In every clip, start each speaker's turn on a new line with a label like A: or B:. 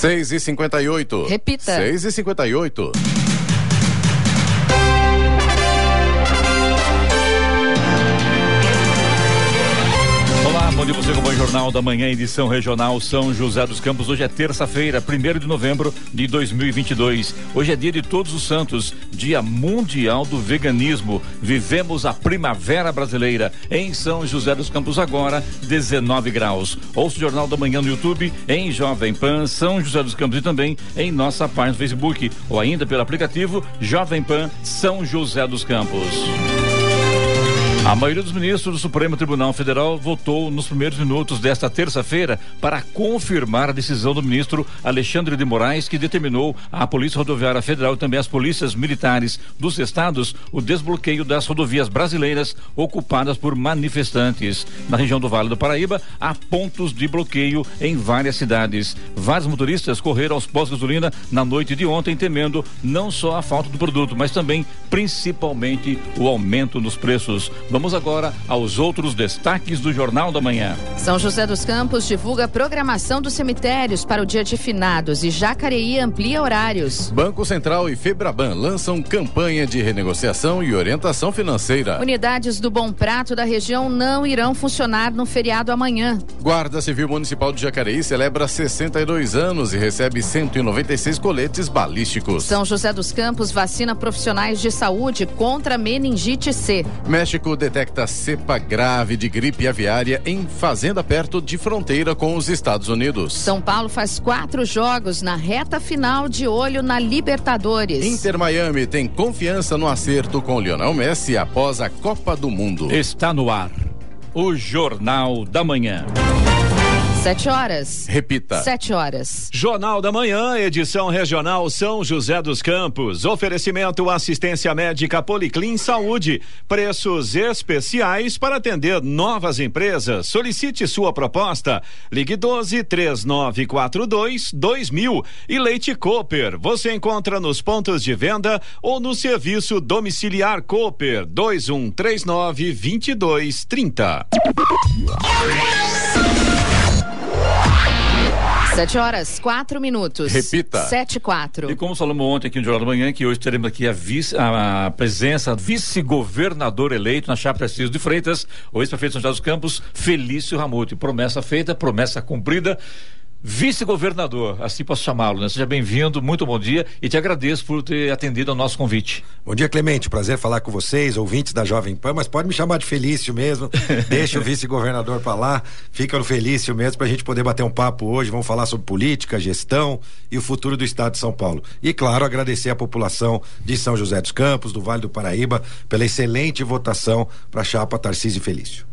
A: 6 e 58
B: Repita.
A: 6 e 58
C: Dia você com o Jornal da Manhã, edição regional São José dos Campos. Hoje é terça-feira, 1 de novembro de 2022. Hoje é dia de Todos os Santos, dia mundial do veganismo. Vivemos a primavera brasileira em São José dos Campos agora, 19 graus. Ouça o Jornal da Manhã no YouTube, em Jovem Pan São José dos Campos e também em nossa página no Facebook ou ainda pelo aplicativo Jovem Pan São José dos Campos. A maioria dos ministros do Supremo Tribunal Federal votou nos primeiros minutos desta terça-feira para confirmar a decisão do ministro Alexandre de Moraes, que determinou à Polícia Rodoviária Federal e também às polícias militares dos estados o desbloqueio das rodovias brasileiras ocupadas por manifestantes. Na região do Vale do Paraíba, há pontos de bloqueio em várias cidades. Vários motoristas correram aos postos de gasolina na noite de ontem, temendo não só a falta do produto, mas também, principalmente, o aumento nos preços. Vamos agora aos outros destaques do Jornal da Manhã.
B: São José dos Campos divulga a programação dos cemitérios para o dia de finados e Jacareí amplia horários.
A: Banco Central e Febraban lançam campanha de renegociação e orientação financeira.
B: Unidades do Bom Prato da região não irão funcionar no feriado amanhã.
A: Guarda Civil Municipal de Jacareí celebra 62 anos e recebe 196 coletes balísticos.
B: São José dos Campos vacina profissionais de saúde contra meningite C.
A: México detecta cepa grave de gripe aviária em fazenda perto de fronteira com os Estados Unidos.
B: São Paulo faz quatro jogos na reta final de olho na Libertadores.
A: Inter Miami tem confiança no acerto com Lionel Messi após a Copa do Mundo.
C: Está no ar o Jornal da Manhã.
B: Sete horas.
A: Repita.
B: Sete horas.
D: Jornal da Manhã, edição regional São José dos Campos. Oferecimento assistência médica Policlin Saúde. Preços especiais para atender novas empresas. Solicite sua proposta. Ligue 12 3942 2000. E Leite Cooper. Você encontra nos pontos de venda ou no serviço domiciliar Cooper 2139 2230.
B: Sete horas, quatro minutos.
A: Repita.
B: Sete, quatro.
C: E como falamos ontem aqui no Jornal da Manhã, que hoje teremos aqui a, vice, a, presença do vice-governador eleito na chapa Preciso de Freitas, o ex-prefeito de São José dos Campos, Felício Ramute. Promessa feita, promessa cumprida. Vice-governador, assim posso chamá-lo, né? Seja bem-vindo, muito bom dia e te agradeço por ter atendido ao nosso convite.
E: Bom dia, Clemente. Prazer falar com vocês, ouvintes da Jovem Pan, mas pode me chamar de Felício mesmo. Deixa o vice-governador para lá, fica no Felício mesmo para a gente poder bater um papo hoje. Vamos falar sobre política, gestão e o futuro do estado de São Paulo. E, claro, agradecer a população de São José dos Campos, do Vale do Paraíba, pela excelente votação para a chapa Tarcísio Felício.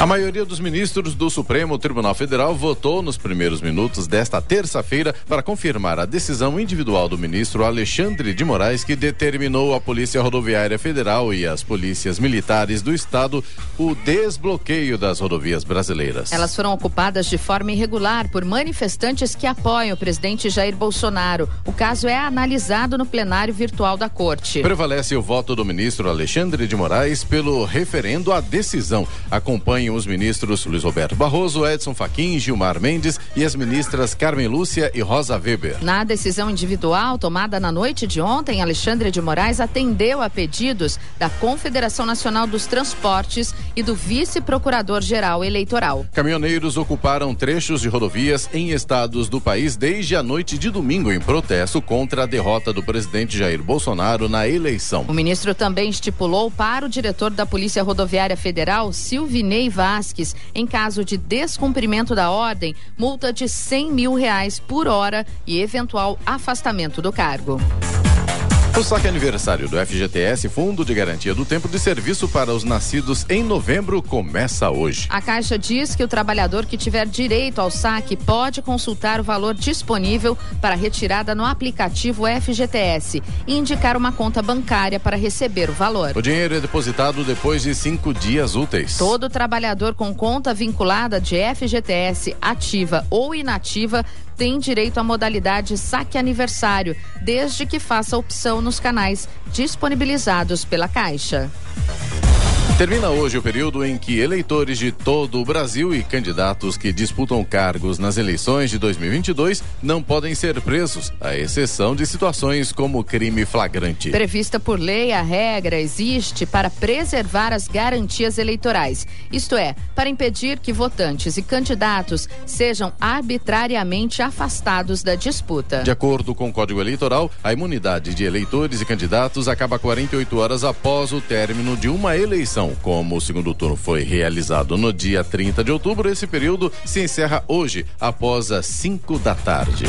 A: A maioria dos ministros do Supremo Tribunal Federal votou nos primeiros minutos desta terça-feira para confirmar a decisão individual do ministro Alexandre de Moraes, que determinou à Polícia Rodoviária Federal e às polícias militares do Estado o desbloqueio das rodovias brasileiras.
B: Elas foram ocupadas de forma irregular por manifestantes que apoiam o presidente Jair Bolsonaro. O caso é analisado no plenário virtual da Corte.
A: Prevalece o voto do ministro Alexandre de Moraes pelo referendo à decisão. Acompanhe os ministros Luiz Roberto Barroso, Edson Fachin, Gilmar Mendes e as ministras Carmen Lúcia e Rosa Weber.
B: Na decisão individual tomada na noite de ontem, Alexandre de Moraes atendeu a pedidos da Confederação Nacional dos Transportes e do Vice-Procurador-Geral Eleitoral.
A: Caminhoneiros ocuparam trechos de rodovias em estados do país desde a noite de domingo em protesto contra a derrota do presidente Jair Bolsonaro na eleição.
B: O ministro também estipulou para o diretor da Polícia Rodoviária Federal, Silvinei Vasques, em caso de descumprimento da ordem, multa de 100 mil reais por hora e eventual afastamento do cargo.
A: O saque aniversário do FGTS, Fundo de Garantia do Tempo de Serviço para os Nascidos em Novembro, começa hoje.
B: A Caixa diz que o trabalhador que tiver direito ao saque pode consultar o valor disponível para retirada no aplicativo FGTS e indicar uma conta bancária para receber o valor.
A: O dinheiro é depositado depois de cinco dias úteis.
B: Todo trabalhador com conta vinculada de FGTS ativa ou inativa tem direito à modalidade saque aniversário, desde que faça opção nos canais disponibilizados pela Caixa.
A: Termina hoje o período em que eleitores de todo o Brasil e candidatos que disputam cargos nas eleições de 2022 não podem ser presos, à exceção de situações como crime flagrante.
B: Prevista por lei, a regra existe para preservar as garantias eleitorais, isto é, para impedir que votantes e candidatos sejam arbitrariamente afastados da disputa.
A: De acordo com o Código Eleitoral, a imunidade de eleitores e candidatos acaba 48 horas após o término de uma eleição como o segundo turno foi realizado no dia 30 de outubro, esse período se encerra hoje, após as 5 da tarde.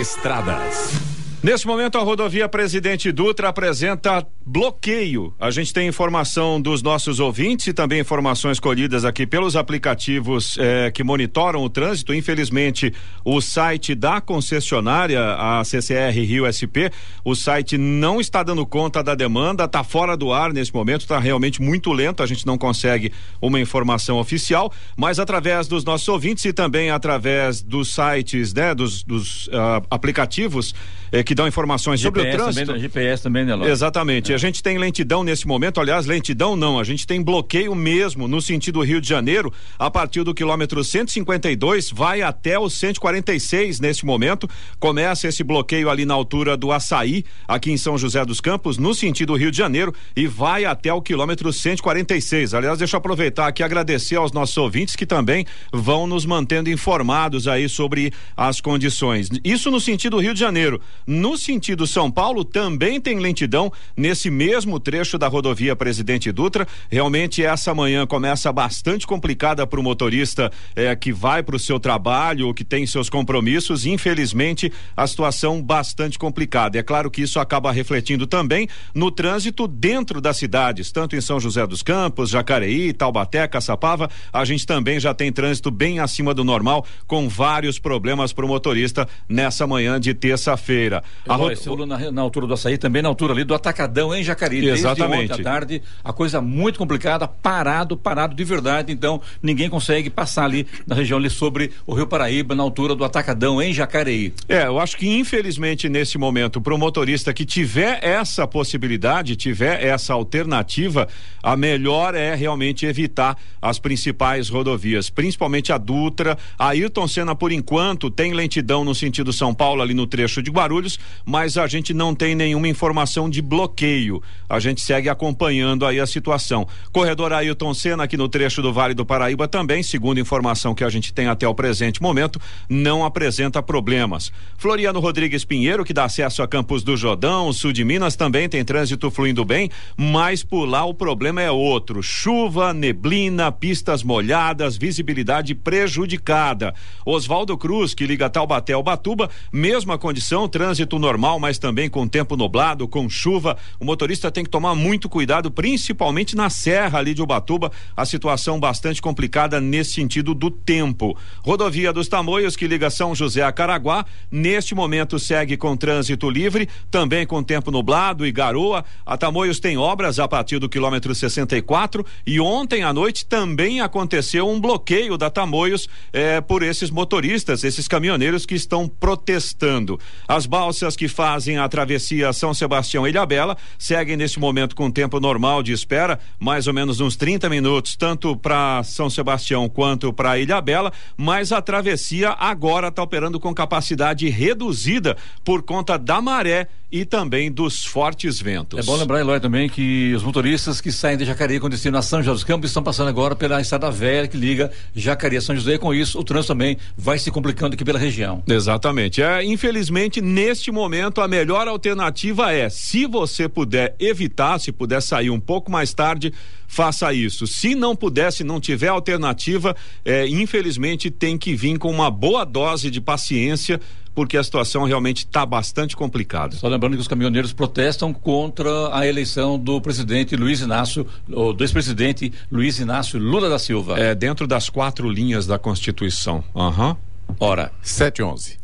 D: Estradas. Neste momento, a rodovia Presidente Dutra apresenta bloqueio. A gente tem informação dos nossos ouvintes e também informações colhidas aqui pelos aplicativos eh, que monitoram o trânsito. Infelizmente, o site da concessionária, a CCR Rio SP, o site não está dando conta da demanda, está fora do ar nesse momento, está realmente muito lento. A gente não consegue uma informação oficial, mas através dos nossos ouvintes e também através dos sites, né, dos, dos uh, aplicativos eh, que dão informações
C: GPS
D: sobre o trânsito.
C: Também, GPS também, né, Ló?
D: Exatamente. É. A gente tem lentidão nesse momento, aliás, lentidão não, a gente tem bloqueio mesmo no sentido Rio de Janeiro, a partir do quilômetro 152, vai até o 146 nesse momento. Começa esse bloqueio ali na altura do Açaí, aqui em São José dos Campos, no sentido Rio de Janeiro, e vai até o quilômetro 146. Aliás, deixa eu aproveitar aqui e agradecer aos nossos ouvintes que também vão nos mantendo informados aí sobre as condições. Isso no sentido Rio de Janeiro. No sentido São Paulo, também tem lentidão nesse mesmo trecho da rodovia Presidente Dutra. Realmente, essa manhã começa bastante complicada para o motorista eh, que vai para o seu trabalho ou que tem seus compromissos. Infelizmente, a situação bastante complicada. É claro que isso acaba refletindo também no trânsito dentro das cidades, tanto em São José dos Campos, Jacareí, Taubaté, Caçapava. A gente também já tem trânsito bem acima do normal, com vários problemas para o motorista nessa manhã de terça-feira.
C: A ro... na, na, altura do açaí, também na altura ali do Atacadão, em Jacareí.
D: Exatamente.
C: Desde ontem à tarde, a coisa muito complicada, parado, parado de verdade. Então, ninguém consegue passar ali na região ali sobre o Rio Paraíba, na altura do Atacadão, em Jacareí.
D: É, eu acho que infelizmente nesse momento, para o motorista que tiver essa possibilidade, tiver essa alternativa, a melhor é realmente evitar as principais rodovias, principalmente a Dutra. A Ayrton Senna, por enquanto, tem lentidão no sentido São Paulo, ali no trecho de Guarulhos, mas a gente não tem nenhuma informação de bloqueio. A gente segue acompanhando aí a situação. Corredor Ailton Senna, aqui no trecho do Vale do Paraíba, também, segundo informação que a gente tem até o presente momento, não apresenta problemas. Floriano Rodrigues Pinheiro, que dá acesso a Campos do Jordão, sul de Minas, também tem trânsito fluindo bem, mas por lá o problema é outro: chuva, neblina, pistas molhadas, visibilidade prejudicada. Oswaldo Cruz, que liga Taubaté ao Batuba, mesma condição, trânsito normal, mas também com tempo nublado, com chuva. O motorista tem que tomar muito cuidado, principalmente na serra ali de Ubatuba, a situação bastante complicada nesse sentido do tempo. Rodovia dos Tamoios, que liga São José a Caraguá, neste momento segue com trânsito livre, também com tempo nublado e garoa. A Tamoios tem obras a partir do quilômetro 64 e ontem à noite também aconteceu um bloqueio da Tamoios eh, por esses motoristas, esses caminhoneiros que estão protestando. As balsas que fazem a travessia São Sebastião Ilhabela seguem neste momento com tempo normal de espera, mais ou menos uns 30 minutos, tanto para São Sebastião quanto para Ilhabela, mas a travessia agora está operando com capacidade reduzida por conta da maré e também dos fortes ventos.
C: É bom lembrar, Eloy, também que os motoristas que saem de Jacareí com destino a São José dos Campos estão passando agora pela estrada velha que liga Jacareí a São José. Com isso, o trânsito também vai se complicando aqui pela região.
D: Exatamente. É, infelizmente, neste momento, a melhor alternativa é, se você puder evitar, se puder sair um pouco mais tarde, faça isso. Se não puder, se não tiver alternativa, é, infelizmente tem que vir com uma boa dose de paciência porque a situação realmente está bastante complicada.
C: Só lembrando que os caminhoneiros protestam contra a eleição do presidente Luiz Inácio, ou do ex-presidente Luiz Inácio Lula da Silva.
D: É dentro das quatro linhas da Constituição. Aham. Uhum.
A: Ora, 711.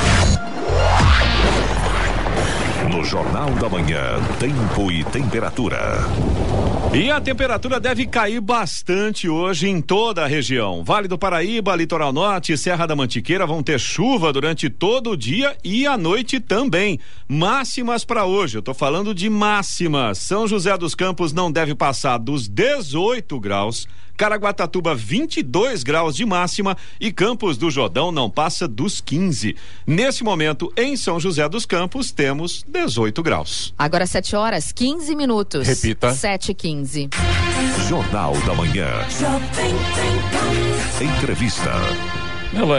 F: No Jornal da Manhã, tempo e temperatura.
D: E a temperatura deve cair bastante hoje em toda a região. Vale do Paraíba, Litoral Norte e Serra da Mantiqueira vão ter chuva durante todo o dia e a noite também. Máximas para hoje, eu tô falando de máximas. São José dos Campos não deve passar dos 18 graus. Caraguatatuba 22 graus de máxima e Campos do Jordão não passa dos 15. Nesse momento, em São José dos Campos, temos 18 graus.
B: Agora 7 horas 15 minutos.
A: Repita.
B: 7 e 15.
F: Jornal da Manhã. Entrevista.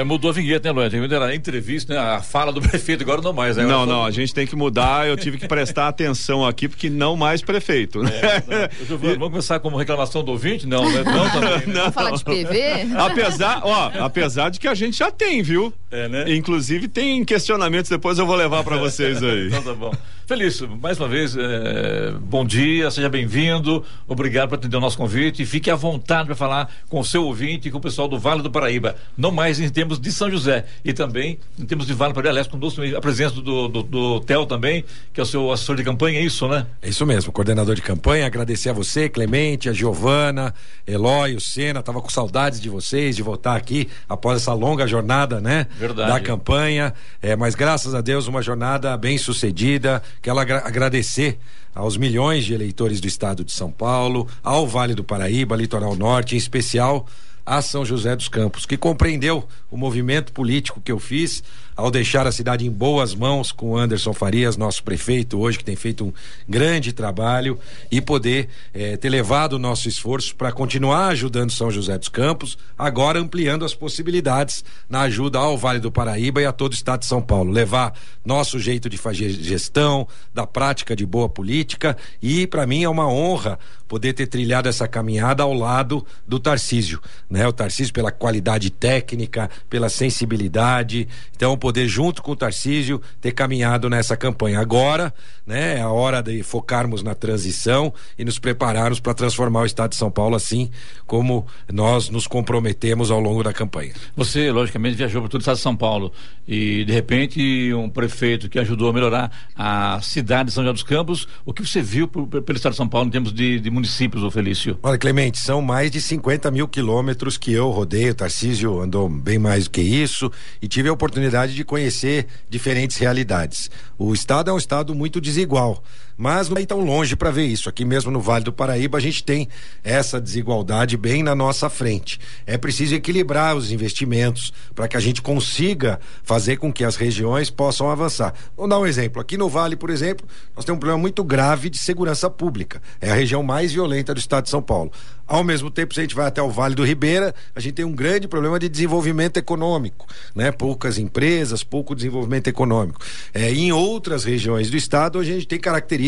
C: Mudou a vinheta, né, Eloy? Tem a entrevista, né? A fala do prefeito, agora não mais. Né?
D: Não,
C: Agora
D: não, a gente tem que mudar. Eu tive que prestar atenção aqui, porque não mais prefeito. Né?
C: É. Giovana, Vamos começar como reclamação do ouvinte? Não, né? Não também. né?
B: Vamos falar de PV?
D: apesar, ó, apesar de que a gente já tem, viu?
C: É, né?
D: Inclusive tem questionamentos, depois eu vou levar pra vocês aí.
C: Então tá bom. Felício, mais uma vez, é, bom dia, seja bem-vindo, obrigado por atender o nosso convite. E fique à vontade para falar com o seu ouvinte e com o pessoal do Vale do Paraíba, não mais em termos de São José e também em termos de Vale do Paraíba, aliás, conosco a presença do, do, do Theo também, que é o seu assessor de campanha, é isso, né?
E: É isso mesmo, coordenador de campanha, agradecer a você, Clemente, a Giovana, Eloy, o Sena, tava com saudades de vocês, de voltar aqui após essa longa jornada, né?
C: Verdade.
E: Da campanha, é, mas graças a Deus uma jornada bem sucedida, quero agra agradecer aos milhões de eleitores do estado de São Paulo, ao Vale do Paraíba, Litoral Norte, em especial a São José dos Campos, que compreendeu o movimento político que eu fiz ao deixar a cidade em boas mãos com Anderson Farias, nosso prefeito hoje, que tem feito um grande trabalho, e poder eh, ter levado o nosso esforço para continuar ajudando São José dos Campos, agora ampliando as possibilidades na ajuda ao Vale do Paraíba e a todo o estado de São Paulo. Levar nosso jeito de fazer gestão, da prática de boa política, e para mim é uma honra poder ter trilhado essa caminhada ao lado do Tarcísio, né? O Tarcísio pela qualidade técnica, pela sensibilidade, então poder junto com o Tarcísio ter caminhado nessa campanha. Agora, né, é a hora de focarmos na transição e nos prepararmos para transformar o estado de São Paulo assim como nós nos comprometemos ao longo da campanha.
C: Você, logicamente, viajou por todo o estado de São Paulo e, de repente, um prefeito que ajudou a melhorar a cidade de São José dos Campos, o que você viu por- pelo estado de São Paulo em termos de, de municípios, ô Felício?
E: Olha, Clemente, são mais de 50 mil quilômetros que eu rodei. O Tarcísio andou bem mais do que isso e tive a oportunidade de conhecer diferentes realidades. O estado é um estado muito desigual, mas não é tão longe para ver isso. Aqui mesmo no Vale do Paraíba, a gente tem essa desigualdade bem na nossa frente. É preciso equilibrar os investimentos para que a gente consiga fazer com que as regiões possam avançar. Vamos dar um exemplo. Aqui no Vale, por exemplo, nós temos um problema muito grave de segurança pública. É a região mais violenta do estado de São Paulo. Ao mesmo tempo, se a gente vai até o Vale do Ribeira, a gente tem um grande problema de desenvolvimento econômico, né? Poucas empresas, pouco desenvolvimento econômico. É, em outras regiões do estado, a gente tem características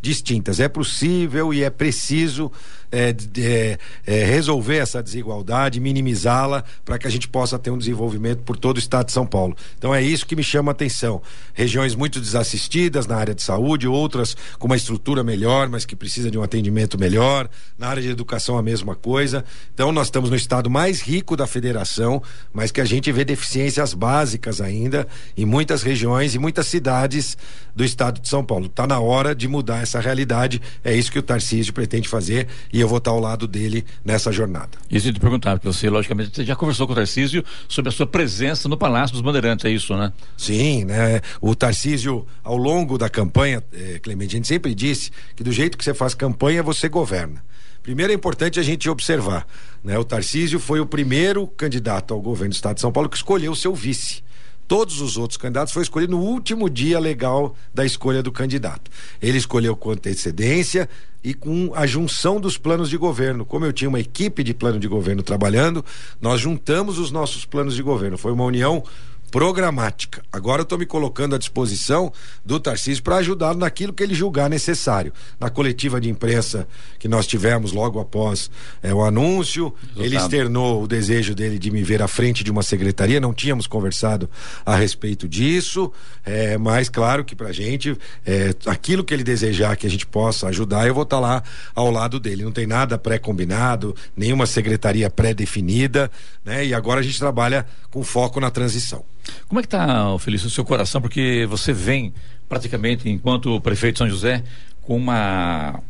E: distintas. É possível e é preciso é, é, é, resolver essa desigualdade, minimizá-la, para que a gente possa ter um desenvolvimento por todo o estado de São Paulo. Então é isso que me chama a atenção. Regiões muito desassistidas na área de saúde, outras com uma estrutura melhor, mas que precisa de um atendimento melhor. Na área de educação, a mesma coisa. Então nós estamos no estado mais rico da federação, mas que a gente vê deficiências básicas ainda em muitas regiões e muitas cidades do estado de São Paulo. Está na hora de mudar essa realidade. É isso que o Tarcísio pretende fazer e eu vou estar ao lado dele nessa jornada.
C: Isso eu te perguntar, porque você, logicamente, você já conversou com o Tarcísio sobre a sua presença no Palácio dos Bandeirantes, é isso, né?
E: Sim, né? O Tarcísio, ao longo da campanha, eh, Clemente, a gente sempre disse que do jeito que você faz campanha, você governa. Primeiro é importante a gente observar, né? O Tarcísio foi o primeiro candidato ao governo do estado de São Paulo que escolheu o seu vice. Todos os outros candidatos foi escolhido no último dia legal da escolha do candidato. Ele escolheu com antecedência e com a junção dos planos de governo. Como eu tinha uma equipe de plano de governo trabalhando, nós juntamos os nossos planos de governo. Foi uma união programática. Agora eu estou me colocando à disposição do Tarcísio para ajudá-lo naquilo que ele julgar necessário. Na coletiva de imprensa que nós tivemos logo após é, o anúncio, Resultado. ele externou o desejo dele de me ver à frente de uma secretaria. Não tínhamos conversado a respeito disso, é, mas claro que para gente, é, aquilo que ele desejar que a gente possa ajudar, eu vou estar tá lá ao lado dele. Não tem nada pré-combinado, nenhuma secretaria pré-definida, né? E agora a gente trabalha com foco na transição.
C: Como é que está, Felício, o seu coração? Porque você vem praticamente, enquanto prefeito de São José, com uma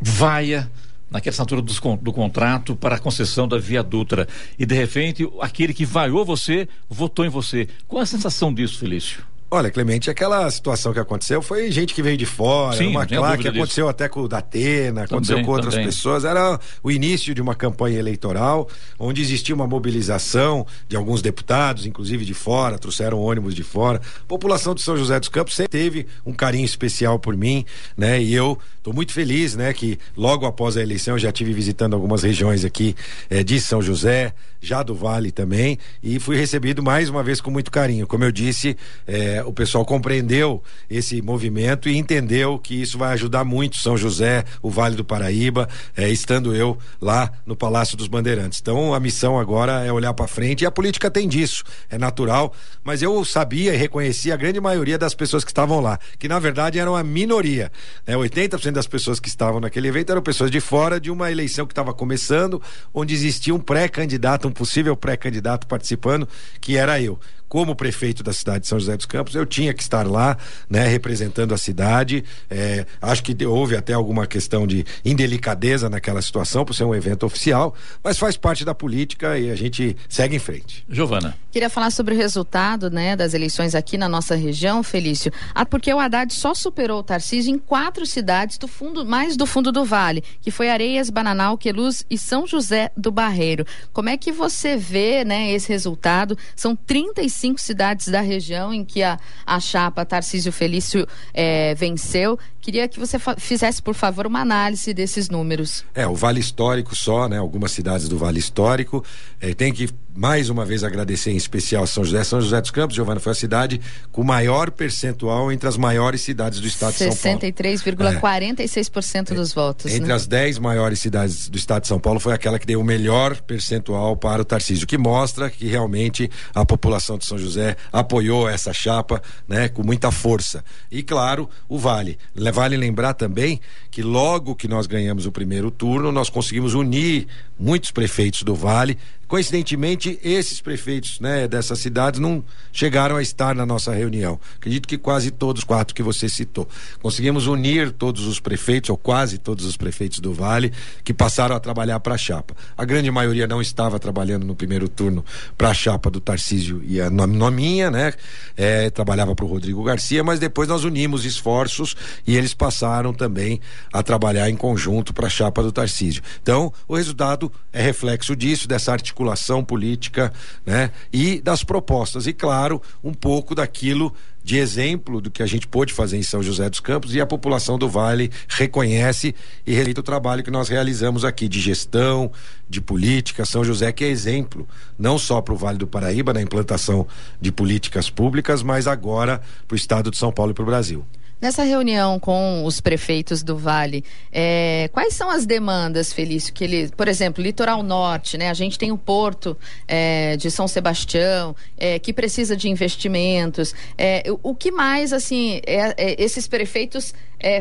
C: vaia naquela assinatura do, do contrato para a concessão da Via Dutra. E de repente, aquele que vaiou você, votou em você. Qual a sensação disso, Felício?
E: Olha, Clemente, aquela situação que aconteceu foi gente que veio de fora, Sim, uma claque, aconteceu até com o Datena, aconteceu também, com outras também. pessoas. Era o início de uma campanha eleitoral, onde existia uma mobilização de alguns deputados, inclusive de fora, trouxeram ônibus de fora. A população de São José dos Campos sempre teve um carinho especial por mim, né? E eu estou muito feliz, né? Que logo após a eleição eu já tive visitando algumas regiões aqui eh, de São José, já do Vale também, e fui recebido mais uma vez com muito carinho. Como eu disse, eh, o pessoal compreendeu esse movimento e entendeu que isso vai ajudar muito São José, o Vale do Paraíba, é, estando eu lá no Palácio dos Bandeirantes. Então a missão agora é olhar para frente e a política tem disso, é natural, mas eu sabia e reconhecia a grande maioria das pessoas que estavam lá, que na verdade eram a minoria. Né? 80% das pessoas que estavam naquele evento eram pessoas de fora de uma eleição que estava começando, onde existia um pré-candidato, um possível pré-candidato participando, que era eu como prefeito da cidade de São José dos Campos, eu tinha que estar lá, né, representando a cidade. É, acho que houve até alguma questão de indelicadeza naquela situação, por ser um evento oficial, mas faz parte da política e a gente segue em frente.
C: Giovana.
B: Queria falar sobre o resultado, né, das eleições aqui na nossa região, Felício. Ah, porque o Haddad só superou o Tarcísio em quatro cidades do fundo, mais do fundo do Vale, que foi Areias, Bananal, Queluz e São José do Barreiro. Como é que você vê, né, esse resultado? São 35 cinco cidades da região em que a, a chapa Tarcísio Felício é, venceu. Queria que você fizesse, por favor, uma análise desses números.
E: É, o Vale Histórico só, né? Algumas cidades do Vale Histórico. É, tem que mais uma vez agradecer em especial São José. São José dos Campos, Giovana, foi a cidade com maior percentual entre as maiores cidades do estado de São Paulo.
B: 63,46% é. dos votos.
E: Entre
B: né?
E: as 10 maiores cidades do estado de São Paulo, foi aquela que deu o melhor percentual para o Tarcísio, que mostra que realmente a população de São José apoiou essa chapa né, com muita força. E claro, o Vale. Vale lembrar também que logo que nós ganhamos o primeiro turno, nós conseguimos unir muitos prefeitos do Vale Coincidentemente, esses prefeitos né, dessas cidades não chegaram a estar na nossa reunião. Acredito que quase todos, quatro que você citou. Conseguimos unir todos os prefeitos, ou quase todos os prefeitos do Vale, que passaram a trabalhar para a chapa. A grande maioria não estava trabalhando no primeiro turno para a chapa do Tarcísio e a Nominha, né? É, trabalhava para o Rodrigo Garcia, mas depois nós unimos esforços e eles passaram também a trabalhar em conjunto para a chapa do Tarcísio. Então, o resultado é reflexo disso, dessa articulação articulação política, né? E das propostas. E, claro, um pouco daquilo de exemplo do que a gente pôde fazer em São José dos Campos e a população do Vale reconhece e respeita o trabalho que nós realizamos aqui de gestão, de política. São José que é exemplo, não só para o Vale do Paraíba na implantação de políticas públicas, mas agora para o estado de São Paulo e para o Brasil.
B: Nessa reunião com os prefeitos do Vale, é, quais são as demandas, Felício, que ele, por exemplo, litoral norte, né? A gente tem o porto é, de São Sebastião, é, que precisa de investimentos. É, o, o, que mais, assim, é, é, esses prefeitos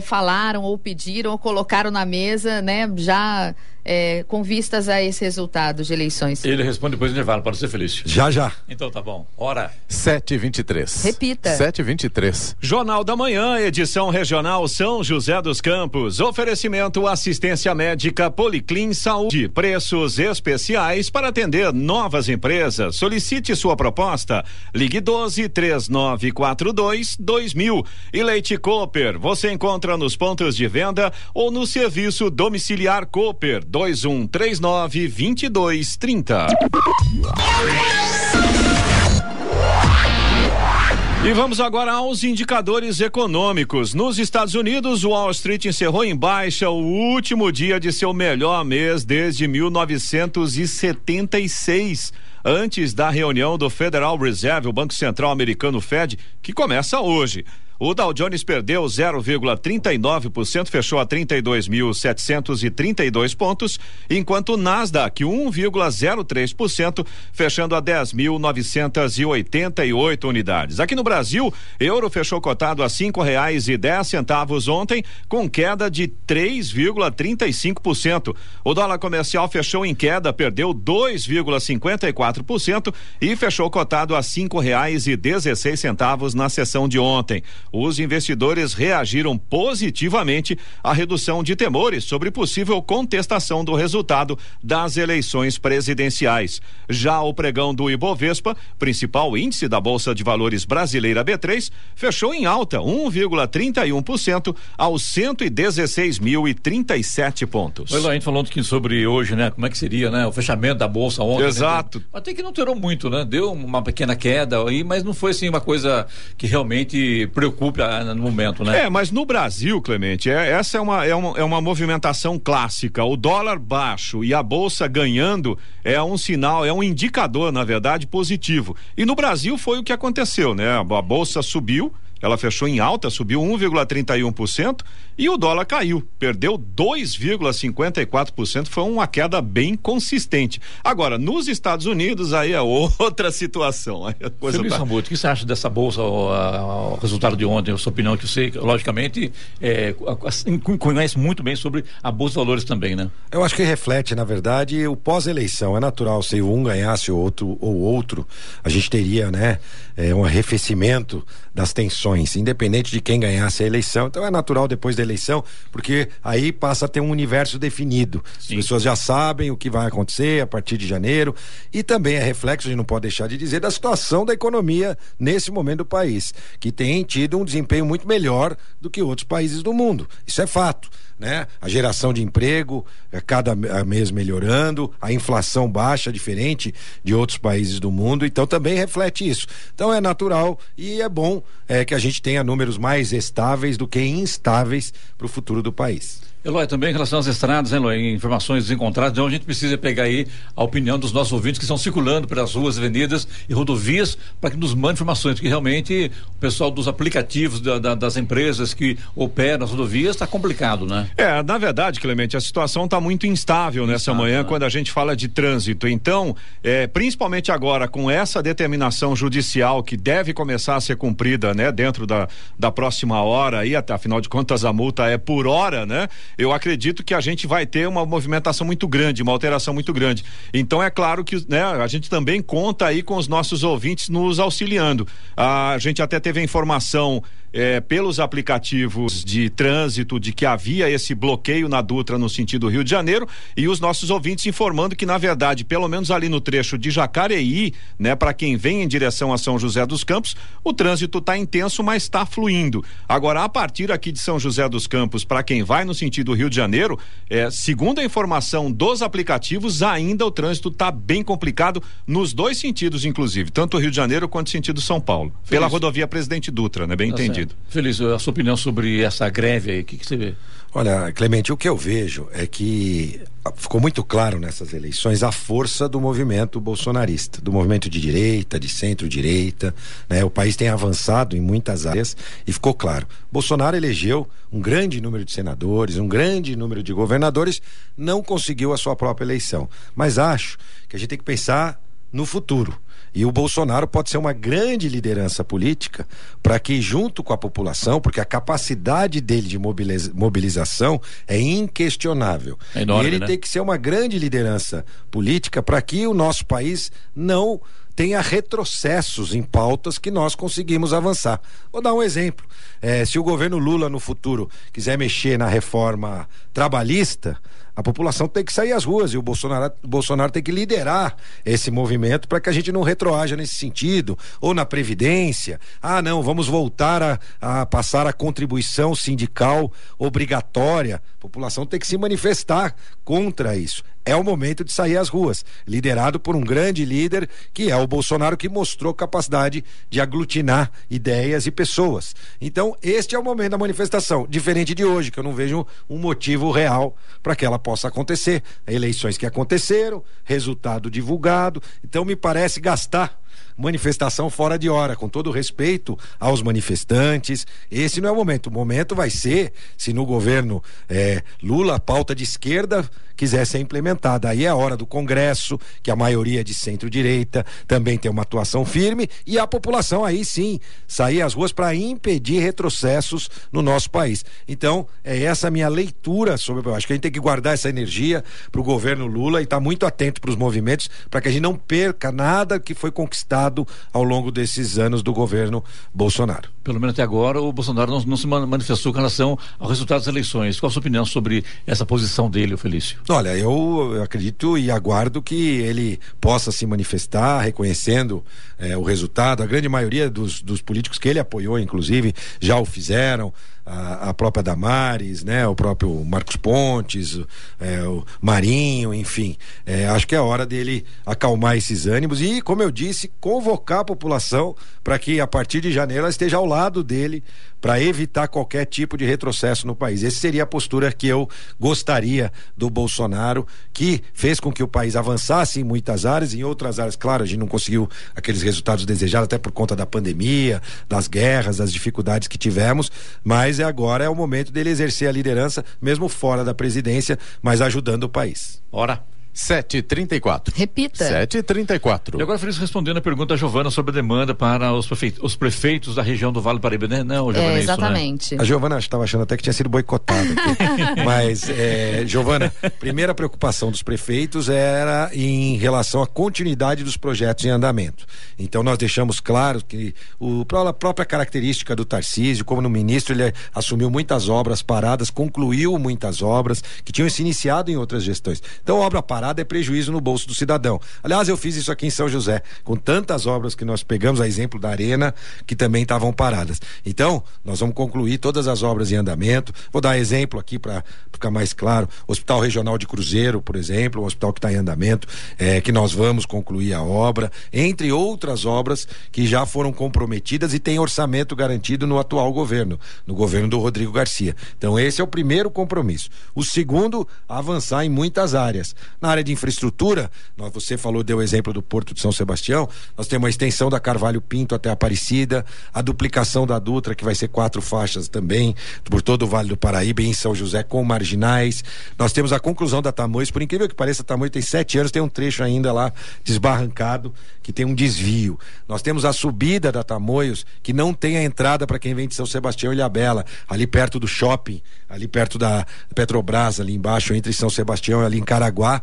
B: falaram ou pediram ou colocaram na mesa, né? Já é, com vistas a esse resultado de eleições?
C: Ele responde depois do intervalo, pode ser feliz.
E: Já, já.
C: Então tá bom. Hora.
A: 7h23.
B: Repita.
A: 7h23.
D: Jornal da Manhã, edição regional São José dos Campos. Oferecimento assistência médica Policlin Saúde. Preços especiais para atender novas empresas. Solicite sua proposta. Ligue 12 3942 2000. E Leite Cooper. Você encontra nos pontos de venda ou no serviço domiciliar Cooper 2139 2230. E vamos agora aos indicadores econômicos. Nos Estados Unidos, o Wall Street encerrou em baixa o último dia de seu melhor mês desde 1976, antes da reunião do Federal Reserve, o Banco Central Americano Fed, que começa hoje. O Dow Jones perdeu 0,39%, fechou a 32.732 pontos, enquanto o Nasdaq 1,03%, fechando a 10.988 unidades. Aqui no Brasil, euro fechou cotado a cinco reais e dez centavos ontem, com queda de 3,35%. O dólar comercial fechou em queda, perdeu 2,54% e fechou cotado a cinco reais e dezesseis centavos na sessão de ontem os investidores reagiram positivamente à redução de temores sobre possível contestação do resultado das eleições presidenciais. Já o pregão do Ibovespa, principal índice da Bolsa de Valores brasileira B3, fechou em alta 1,31% aos 116.037 pontos.
C: Oi, a gente falou um pouquinho sobre hoje, né? Como é que seria, né? O fechamento da bolsa ontem. Né?
D: Exato.
C: Né? Até que não terou muito, né? Deu uma pequena queda aí, mas não foi assim uma coisa que realmente preocupe no momento, né?
D: É, mas no Brasil, Clemente, é, essa é uma, é, uma, é uma movimentação clássica. O dólar baixo e a bolsa ganhando é um sinal, é um indicador, na verdade, positivo. E no Brasil foi o que aconteceu, né? A bolsa subiu ela fechou em alta, subiu 1,31% e o dólar caiu, perdeu 2,54%, foi uma queda bem consistente. Agora, nos Estados Unidos aí é outra situação. Aí a
C: coisa Feliz tá... o que você acha dessa bolsa, o, o, resultado de ontem, a sua opinião, que você, logicamente, é, assim, conhece muito bem sobre a Bolsa de Valores também, né?
E: Eu acho que reflete, na verdade, o pós-eleição. É natural, se um ganhasse o outro ou outro, a gente teria, né, é, um arrefecimento das tensões, independente de quem ganhasse a eleição. Então é natural depois da eleição, porque aí passa a ter um universo definido. Sim. As pessoas já sabem o que vai acontecer a partir de janeiro e também é reflexo, a gente não pode deixar de dizer, da situação da economia nesse momento do país, que tem tido um desempenho muito melhor do que outros países do mundo. Isso é fato né? A geração de emprego é cada mês melhorando, a inflação baixa, diferente de outros países do mundo, então também reflete isso. Então é natural e é bom é, que a gente tenha números mais estáveis do que instáveis para o futuro do país.
C: Eloy, também em relação às estradas, hein, Eloy, informações encontradas, então a gente precisa pegar aí a opinião dos nossos ouvintes que estão circulando pelas ruas, avenidas e rodovias para que nos mandem informações, porque realmente o pessoal dos aplicativos da, da, das empresas que operam as rodovias está complicado, né?
D: É, na verdade, Clemente, a situação está muito instável nessa manhã né? quando a gente fala de trânsito. Então, é, principalmente agora com essa determinação judicial que deve começar a ser cumprida, né, dentro da, da próxima hora aí, até afinal de contas a multa é por hora, né? Eu acredito que a gente vai ter uma movimentação muito grande, uma alteração muito grande. Então é claro que né, a gente também conta aí com os nossos ouvintes nos auxiliando. A gente até teve a informação é, pelos aplicativos de trânsito de que havia esse bloqueio na Dutra no sentido Rio de Janeiro e os nossos ouvintes informando que na verdade, pelo menos ali no trecho de Jacareí, né, para quem vem em direção a São José dos Campos, o trânsito está intenso, mas está fluindo. Agora, a partir aqui de São José dos Campos, para quem vai no sentido Rio de Janeiro, é, segundo a informação dos aplicativos, ainda o trânsito está bem complicado nos dois sentidos, inclusive, tanto o Rio de Janeiro quanto o sentido São Paulo, Feliz. pela rodovia Presidente Dutra, né? Bem tá entendido
C: sentido. Feliz, a sua opinião sobre essa greve aí, o que, que você vê?
E: Olha, Clemente, o que eu vejo é que ficou muito claro nessas eleições a força do movimento bolsonarista, do movimento de direita, de centro-direita, né? O país tem avançado em muitas áreas e ficou claro. Bolsonaro elegeu um grande número de senadores, um grande número de governadores, não conseguiu a sua própria eleição. Mas acho que a gente tem que pensar no futuro. E o Bolsonaro pode ser uma grande liderança política para que, junto com a população, porque a capacidade dele de mobiliza mobilização é inquestionável. É enorme, e ele né? tem que ser uma grande liderança política para que o nosso país não tenha retrocessos em pautas que nós conseguimos avançar. Vou dar um exemplo. É, se o governo Lula no futuro quiser mexer na reforma trabalhista, a população tem que sair às ruas e o Bolsonaro, o Bolsonaro tem que liderar esse movimento para que a gente não retroaja nesse sentido. Ou na Previdência. Ah, não, vamos voltar a, a passar a contribuição sindical obrigatória. A população tem que se manifestar contra isso. É o momento de sair às ruas, liderado por um grande líder que é o Bolsonaro, que mostrou capacidade de aglutinar ideias e pessoas. Então, este é o momento da manifestação, diferente de hoje, que eu não vejo um motivo real para que ela possa acontecer. Eleições que aconteceram, resultado divulgado. Então, me parece gastar manifestação fora de hora, com todo respeito aos manifestantes. Esse não é o momento. O momento vai ser se no governo é, Lula, a pauta de esquerda quiser ser implementada. Aí é a hora do Congresso, que a maioria é de centro-direita também tem uma atuação firme, e a população aí sim sair às ruas para impedir retrocessos no nosso país. Então, é essa a minha leitura sobre. Eu acho que a gente tem que guardar essa energia para o governo Lula e estar tá muito atento para os movimentos, para que a gente não perca nada que foi conquistado ao longo desses anos do governo Bolsonaro.
C: Pelo menos até agora, o Bolsonaro não, não se manifestou com relação ao resultado das eleições. Qual a sua opinião sobre essa posição dele, Felício?
E: Olha, eu acredito e aguardo que ele possa se manifestar reconhecendo eh, o resultado. A grande maioria dos, dos políticos que ele apoiou, inclusive, já o fizeram a, própria Damares, né, o próprio Marcos Pontes, é, o Marinho, enfim. É, acho que é hora dele acalmar esses ânimos e, como eu disse, convocar a população para que a partir de janeiro ela esteja ao lado dele para evitar qualquer tipo de retrocesso no país. Essa seria a postura que eu gostaria do Bolsonaro, que fez com que o país avançasse em muitas áreas, em outras áreas, claro, a gente não conseguiu aqueles resultados desejados até por conta da pandemia, das guerras, das dificuldades que tivemos, mas é agora é o momento dele exercer a liderança, mesmo fora da presidência, mas ajudando o país.
C: Ora.
A: 7h34.
B: Repita.
A: 7h34.
C: E agora, Feliz, respondendo a pergunta da Giovana sobre a demanda para os prefeitos, os prefeitos da região do Vale do Paraíba, né? Não, Giovana,
B: é,
C: exatamente.
B: Isso,
E: né? A Giovana estava achando até que tinha sido boicotada aqui. Mas, é, Giovana, primeira preocupação dos prefeitos era em relação à continuidade dos projetos em andamento. Então, nós deixamos claro que o, a própria característica do Tarcísio, como no ministro, ele assumiu muitas obras paradas, concluiu muitas obras que tinham se iniciado em outras gestões. Então, obra parada parada é prejuízo no bolso do cidadão. Aliás, eu fiz isso aqui em São José, com tantas obras que nós pegamos, a exemplo da Arena, que também estavam paradas. Então, nós vamos concluir todas as obras em andamento. Vou dar exemplo aqui para ficar mais claro: Hospital Regional de Cruzeiro, por exemplo, um hospital que está em andamento, é, que nós vamos concluir a obra, entre outras obras que já foram comprometidas e têm orçamento garantido no atual governo, no governo do Rodrigo Garcia. Então, esse é o primeiro compromisso. O segundo, avançar em muitas áreas. Na área de infraestrutura, você falou, deu o exemplo do Porto de São Sebastião, nós temos a extensão da Carvalho Pinto até Aparecida, a duplicação da Dutra, que vai ser quatro faixas também, por todo o Vale do Paraíba, em São José, com marginais. Nós temos a conclusão da Tamoios, por incrível que pareça, a Tamoios tem sete anos, tem um trecho ainda lá desbarrancado, que tem um desvio. Nós temos a subida da Tamoios, que não tem a entrada para quem vem de São Sebastião e Ilhabela, ali perto do shopping, ali perto da Petrobras, ali embaixo, entre São Sebastião e ali em Caraguá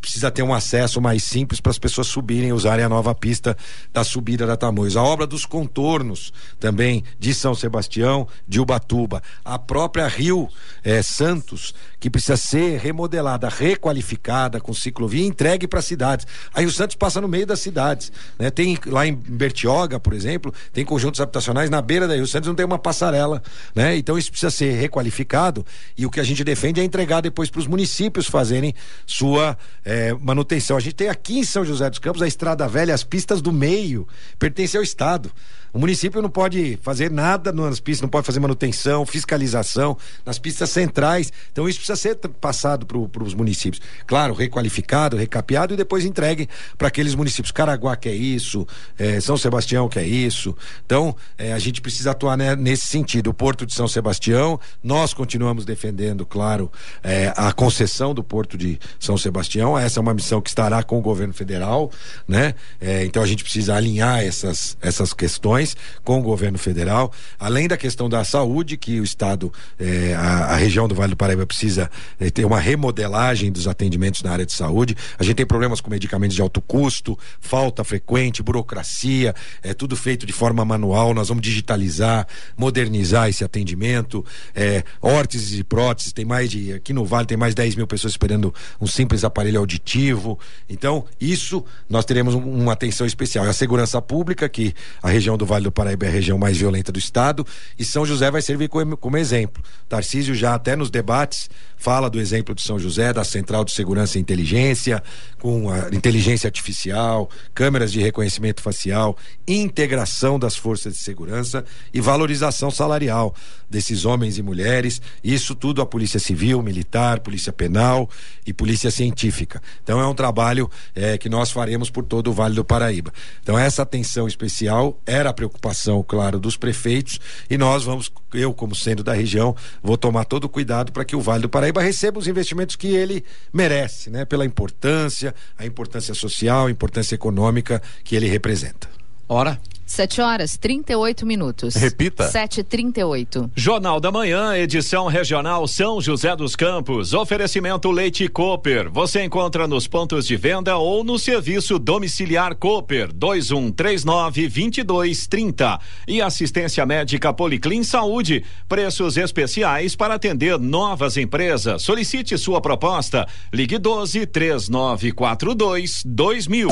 E: precisa ter um acesso mais simples para as pessoas subirem e usarem a nova pista da subida da Tamoios. A obra dos contornos também de São Sebastião, de Ubatuba. A própria Rio eh, Santos, que precisa ser remodelada, requalificada com ciclovia e entregue para cidades. A Rio Santos passa no meio das cidades. Né? Tem lá em Bertioga, por exemplo, tem conjuntos habitacionais na beira da Rio Santos, não tem uma passarela. Né? Então isso precisa ser requalificado e o que a gente defende é entregar depois para os municípios fazerem sua é, manutenção. A gente tem aqui em São José dos Campos a Estrada Velha, as pistas do meio, pertence ao Estado. O município não pode fazer nada nas pistas, não pode fazer manutenção, fiscalização nas pistas centrais. Então isso precisa ser passado para os municípios. Claro, requalificado, recapeado e depois entregue para aqueles municípios. Caraguá que é isso, é, São Sebastião que é isso. Então é, a gente precisa atuar né, nesse sentido. O Porto de São Sebastião, nós continuamos defendendo, claro, é, a concessão do Porto de São Sebastião. Essa é uma missão que estará com o governo federal, né? É, então a gente precisa alinhar essas, essas questões com o governo federal, além da questão da saúde, que o Estado, eh, a, a, região do Vale do Paraíba precisa eh, ter uma remodelagem dos atendimentos na área de saúde. A gente tem problemas com medicamentos de alto custo, falta frequente, burocracia, é tudo feito de forma manual. Nós vamos digitalizar, modernizar esse atendimento. É, órteses e próteses, tem mais de, aqui no Vale tem mais de 10 mil pessoas esperando um simples aparelho auditivo. Então, isso nós teremos um, uma atenção especial. É a segurança pública, que a região do Vale do Paraíba é a região mais violenta do estado, e São José vai servir como, como exemplo. Tarcísio já até nos debates fala do exemplo de São José, da Central de Segurança e Inteligência, com a inteligência artificial, câmeras de reconhecimento facial, integração das forças de segurança e valorização salarial desses homens e mulheres. Isso tudo a Polícia Civil, Militar, Polícia Penal e Polícia Científica. Então é um trabalho é, que nós faremos por todo o Vale do Paraíba. Então essa atenção especial era a preocupação, claro, dos prefeitos e nós vamos, eu como sendo da região, vou tomar todo o cuidado para que o Vale do Paraíba receba os investimentos que ele merece, né? Pela importância, a importância social, a importância econômica que ele representa.
C: Ora.
B: 7 horas 38 minutos.
A: Repita.
B: 7h38.
D: Jornal da Manhã, edição regional São José dos Campos. Oferecimento Leite Cooper. Você encontra nos pontos de venda ou no serviço domiciliar Cooper 2139 2230. E assistência médica Policlin Saúde. Preços especiais para atender novas empresas. Solicite sua proposta. Ligue 12 3942 2000.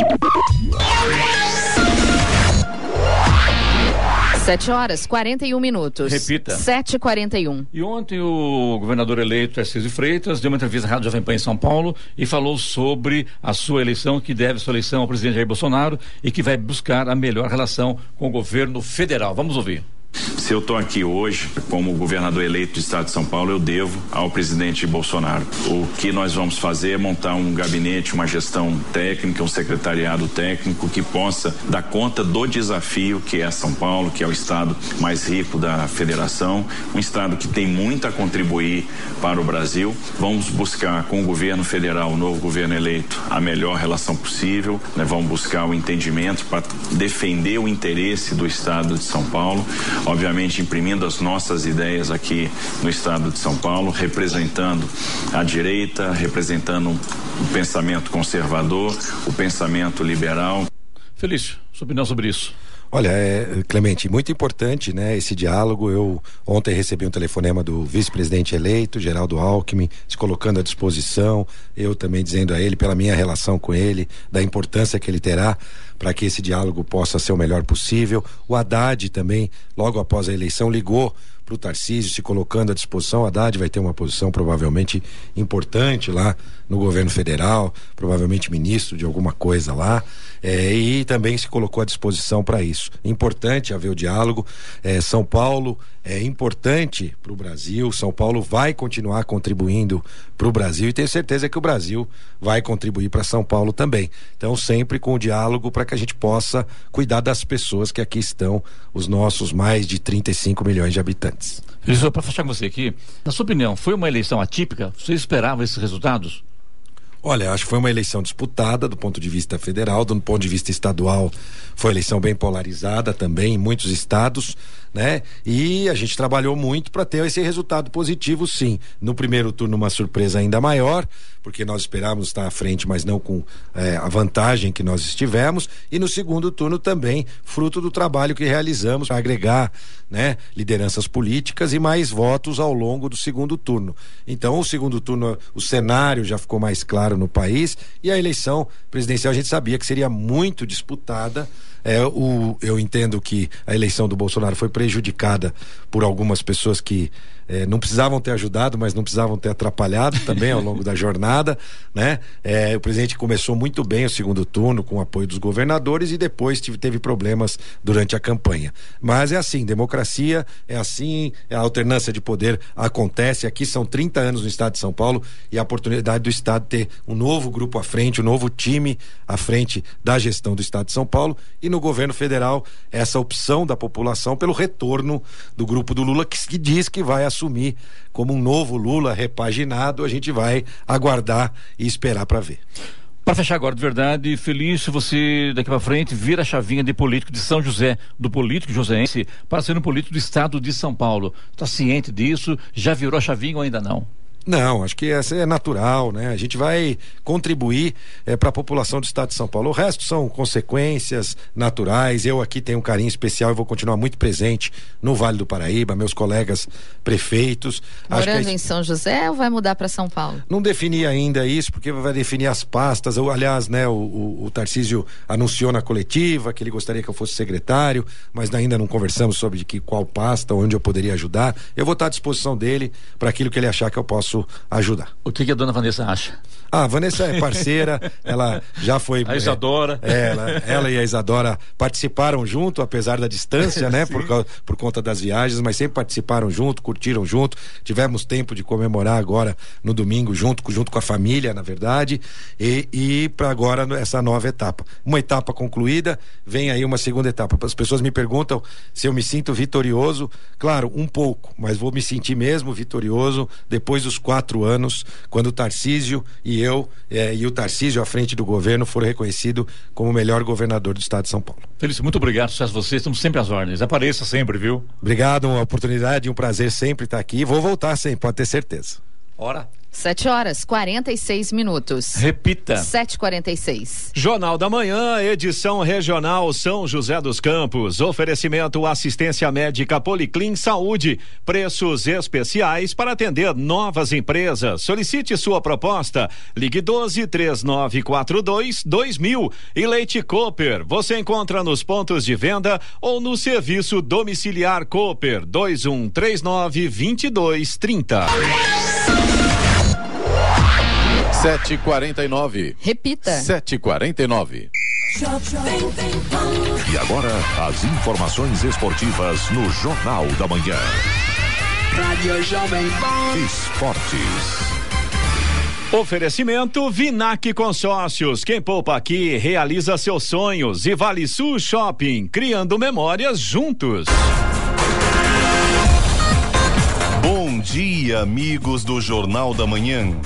B: 7 horas 41 minutos.
C: Repita.
B: 7h41.
C: E ontem o governador eleito Tarcísio Freitas deu uma entrevista à Rádio Jovem Pan em São Paulo e falou sobre a sua eleição, que deve sua eleição ao presidente Jair Bolsonaro e que vai buscar a melhor relação com o governo federal. Vamos ouvir.
G: Se eu estou aqui hoje como governador eleito do estado de São Paulo, eu devo ao presidente Bolsonaro. O que nós vamos fazer é montar um gabinete, uma gestão técnica, um secretariado técnico que possa dar conta do desafio que é São Paulo, que é o estado mais rico da federação, um estado que tem muito a contribuir para o Brasil. Vamos buscar com o governo federal, o novo governo eleito, a melhor relação possível, né? vamos buscar o entendimento para defender o interesse do estado de São Paulo obviamente imprimindo as nossas ideias aqui no estado de São Paulo, representando a direita, representando um, pensamento conservador, o pensamento liberal.
C: Felício, sua opinião sobre isso?
E: Olha, é, Clemente, muito importante, né, esse diálogo. Eu ontem recebi um telefonema do vice-presidente eleito, Geraldo Alckmin, se colocando à disposição, eu também dizendo a ele pela minha relação com ele, da importância que ele terá para que esse diálogo possa ser o melhor possível. O Haddad também, logo após a eleição, ligou para o Tarcísio se colocando à disposição. A Haddad vai ter uma posição provavelmente importante lá no governo federal, provavelmente ministro de alguma coisa lá, é, e também se colocou à disposição para isso. Importante haver o diálogo. É, São Paulo é importante para o Brasil. São Paulo vai continuar contribuindo para o Brasil e tenho certeza que o Brasil vai contribuir para São Paulo também. Então, sempre com o diálogo para que a gente possa cuidar das pessoas que aqui estão, os nossos mais de 35 milhões de habitantes.
C: Só para fechar com você aqui, na sua opinião, foi uma eleição atípica? Você esperava esses resultados?
E: Olha, acho que foi uma eleição disputada do ponto de vista federal, do ponto de vista estadual, foi eleição bem polarizada também em muitos estados, né? E a gente trabalhou muito para ter esse resultado positivo, sim. No primeiro turno, uma surpresa ainda maior, porque nós esperávamos estar à frente, mas não com é, a vantagem que nós estivemos. E no segundo turno também, fruto do trabalho que realizamos para agregar né, lideranças políticas e mais votos ao longo do segundo turno. Então, o segundo turno, o cenário já ficou mais claro no país e a eleição presidencial a gente sabia que seria muito disputada. É, o, eu entendo que a eleição do Bolsonaro foi prejudicada por algumas pessoas que é, não precisavam ter ajudado, mas não precisavam ter atrapalhado também ao longo da jornada, né? É, o presidente começou muito bem o segundo turno com o apoio dos governadores e depois tive, teve problemas durante a campanha. Mas é assim, democracia é assim, a alternância de poder acontece. Aqui são 30 anos no estado de São Paulo e a oportunidade do estado ter um novo grupo à frente, um novo time à frente da gestão do estado de São Paulo e no governo federal essa opção da população pelo retorno do grupo do Lula que, que diz que vai assumir assumir como um novo Lula repaginado, a gente vai aguardar e esperar para ver.
C: Para fechar agora, de verdade, feliz se você daqui para frente vira a chavinha de político de São José, do político joseense, para ser um político do estado de São Paulo. Está ciente disso? Já virou a chavinha ou ainda não?
E: Não, acho que essa é natural, né? A gente vai contribuir é, para a população do estado de São Paulo. O resto são consequências naturais. Eu aqui tenho um carinho especial e vou continuar muito presente no Vale do Paraíba, meus colegas prefeitos.
B: Morando em São José ou vai mudar para São Paulo?
E: Não defini ainda isso, porque vai definir as pastas. Eu, aliás, né, o, o, o Tarcísio anunciou na coletiva que ele gostaria que eu fosse secretário, mas ainda não conversamos sobre que, qual pasta, onde eu poderia ajudar. Eu vou estar à disposição dele para aquilo que ele achar que eu posso posso ajudar.
C: O que, que a dona Vanessa acha?
E: Ah, a Vanessa é parceira, ela já foi.
C: A Isadora.
E: É, ela, ela, e a Isadora participaram junto, apesar da distância, né? por, por conta das viagens, mas sempre participaram junto, curtiram junto. Tivemos tempo de comemorar agora no domingo, junto, junto com a família, na verdade. E, e para agora essa nova etapa. Uma etapa concluída, vem aí uma segunda etapa. As pessoas me perguntam se eu me sinto vitorioso. Claro, um pouco, mas vou me sentir mesmo vitorioso depois dos quatro anos, quando o Tarcísio e eu eh, e o Tarcísio à frente do governo foram reconhecidos como o melhor governador do estado de São Paulo.
C: Felício, muito obrigado, sucesso a vocês, estamos sempre às ordens. Apareça sempre, viu?
E: Obrigado, uma oportunidade, um prazer sempre estar aqui. Vou voltar sempre, pode ter certeza.
C: Hora.
B: 7 horas 46 minutos.
C: Repita.
B: 7h46.
D: Jornal da Manhã, edição regional São José dos Campos. Oferecimento assistência médica Policlin Saúde. Preços especiais para atender novas empresas. Solicite sua proposta. Ligue 12 3942 2000. E Leite Cooper. Você encontra nos pontos de venda ou no serviço domiciliar Cooper 2139 2230.
A: 7h49.
B: Repita.
A: 7h49.
F: E agora, as informações esportivas no Jornal da Manhã.
H: Rádio Jovem Pan.
F: Esportes.
D: Oferecimento Vinac Consórcios. Quem poupa aqui realiza seus sonhos. E Vale Sul Shopping, criando memórias juntos.
I: Bom dia, amigos do Jornal da Manhã.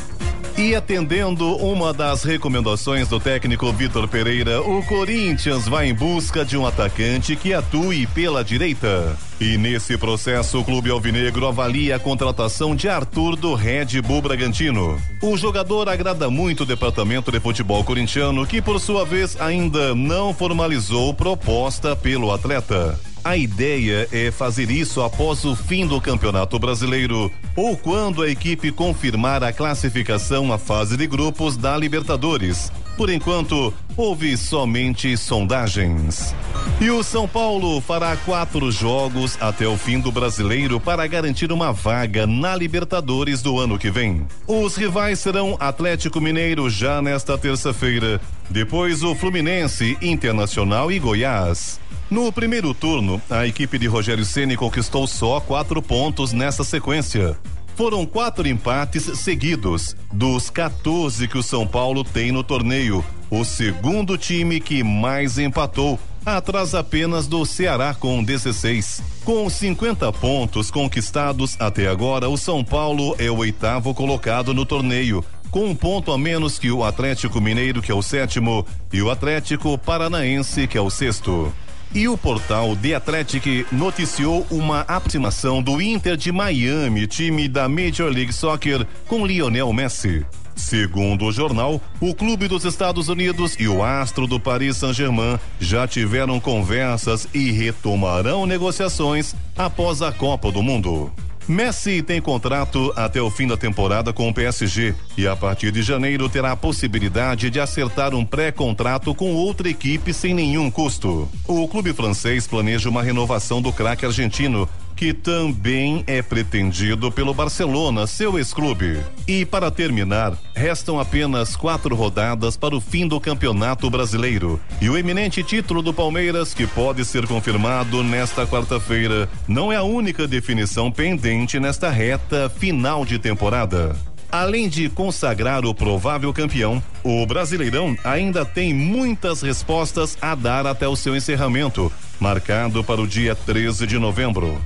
I: E atendendo uma das recomendações do técnico Vitor Pereira, o Corinthians vai em busca de um atacante que atue pela direita. E nesse processo, o Clube Alvinegro avalia a contratação de Arthur do Red Bull Bragantino. O jogador agrada muito o departamento de futebol corintiano, que por sua vez ainda não formalizou proposta pelo atleta. A ideia é fazer isso após o fim do Campeonato Brasileiro ou quando a equipe confirmar a classificação à fase de grupos da Libertadores. Por enquanto, houve somente sondagens. E o São Paulo fará quatro jogos até o fim do brasileiro para garantir uma vaga na Libertadores do ano que vem. Os rivais serão Atlético Mineiro já nesta terça-feira, depois o Fluminense, Internacional e Goiás. No primeiro turno, a equipe de Rogério Ceni conquistou só quatro pontos nessa sequência. Foram quatro empates seguidos, dos 14 que o São Paulo tem no torneio. O segundo time que mais empatou, atrás apenas do Ceará com 16. Com 50 pontos conquistados até agora, o São Paulo é o oitavo colocado no torneio, com um ponto a menos que o Atlético Mineiro, que é o sétimo, e o Atlético Paranaense, que é o sexto. E o portal The Athletic noticiou uma aproximação do Inter de Miami, time da Major League Soccer, com Lionel Messi. Segundo o jornal, o clube dos Estados Unidos e o astro do Paris Saint-Germain já tiveram conversas e retomarão negociações após a Copa do Mundo. Messi tem contrato até o fim da temporada com o PSG e a partir de janeiro terá a possibilidade de acertar um pré-contrato com outra equipe sem nenhum custo. O clube francês planeja uma renovação do craque argentino, que também é pretendido pelo Barcelona, seu ex-clube. E para terminar, restam apenas quatro rodadas para o fim do Campeonato Brasileiro. E o eminente título do Palmeiras, que pode ser confirmado nesta quarta-feira, não é a única definição pendente nesta reta final de temporada. Além de consagrar o provável campeão, o Brasileirão ainda tem muitas respostas a dar até o seu encerramento, marcado para o dia 13 de novembro.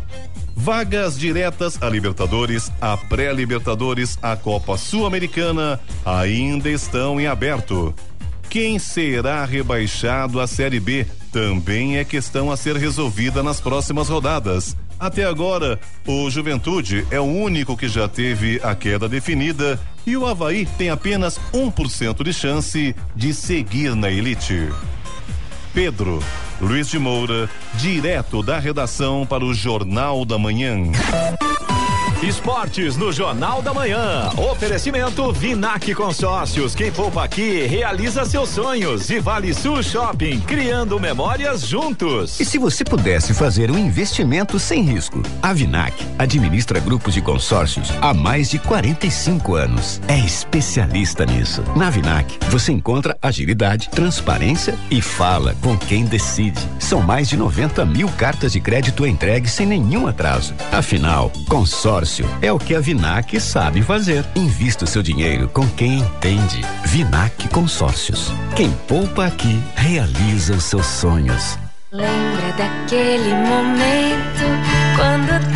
I: Vagas diretas a Libertadores, a pré-Libertadores, a Copa Sul-Americana ainda estão em aberto. Quem será rebaixado à Série B também é questão a ser resolvida nas próximas rodadas. Até agora, o Juventude é o único que já teve a queda definida e o Havaí tem apenas 1% de chance de seguir na elite. Pedro Luiz de Moura, direto da redação para o Jornal da Manhã.
D: Esportes no Jornal da Manhã. Oferecimento Vinac Consórcios. Quem poupa aqui realiza seus sonhos. E Vale Sul Shopping, criando memórias juntos.
J: E se você pudesse fazer um investimento sem risco? A Vinac administra grupos de consórcios há mais de 45 anos. É especialista nisso. Na Vinac, você encontra agilidade, transparência e fala com quem decide. São mais de 90 mil cartas de crédito entregues sem nenhum atraso. Afinal, consórcio é o que a Vinac sabe fazer. Invista o seu dinheiro com quem entende. Vinac Consórcios. Quem poupa aqui realiza os seus sonhos.
K: Lembra daquele momento quando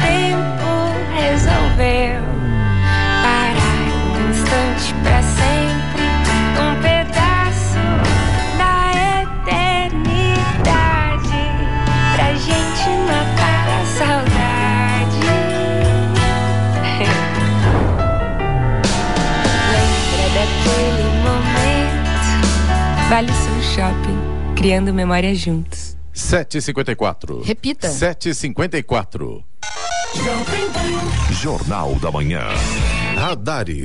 K: Vale Sul Shopping, criando memórias juntos.
A: 754.
B: Repita.
A: 754.
F: Jornal da Manhã.
A: Radares.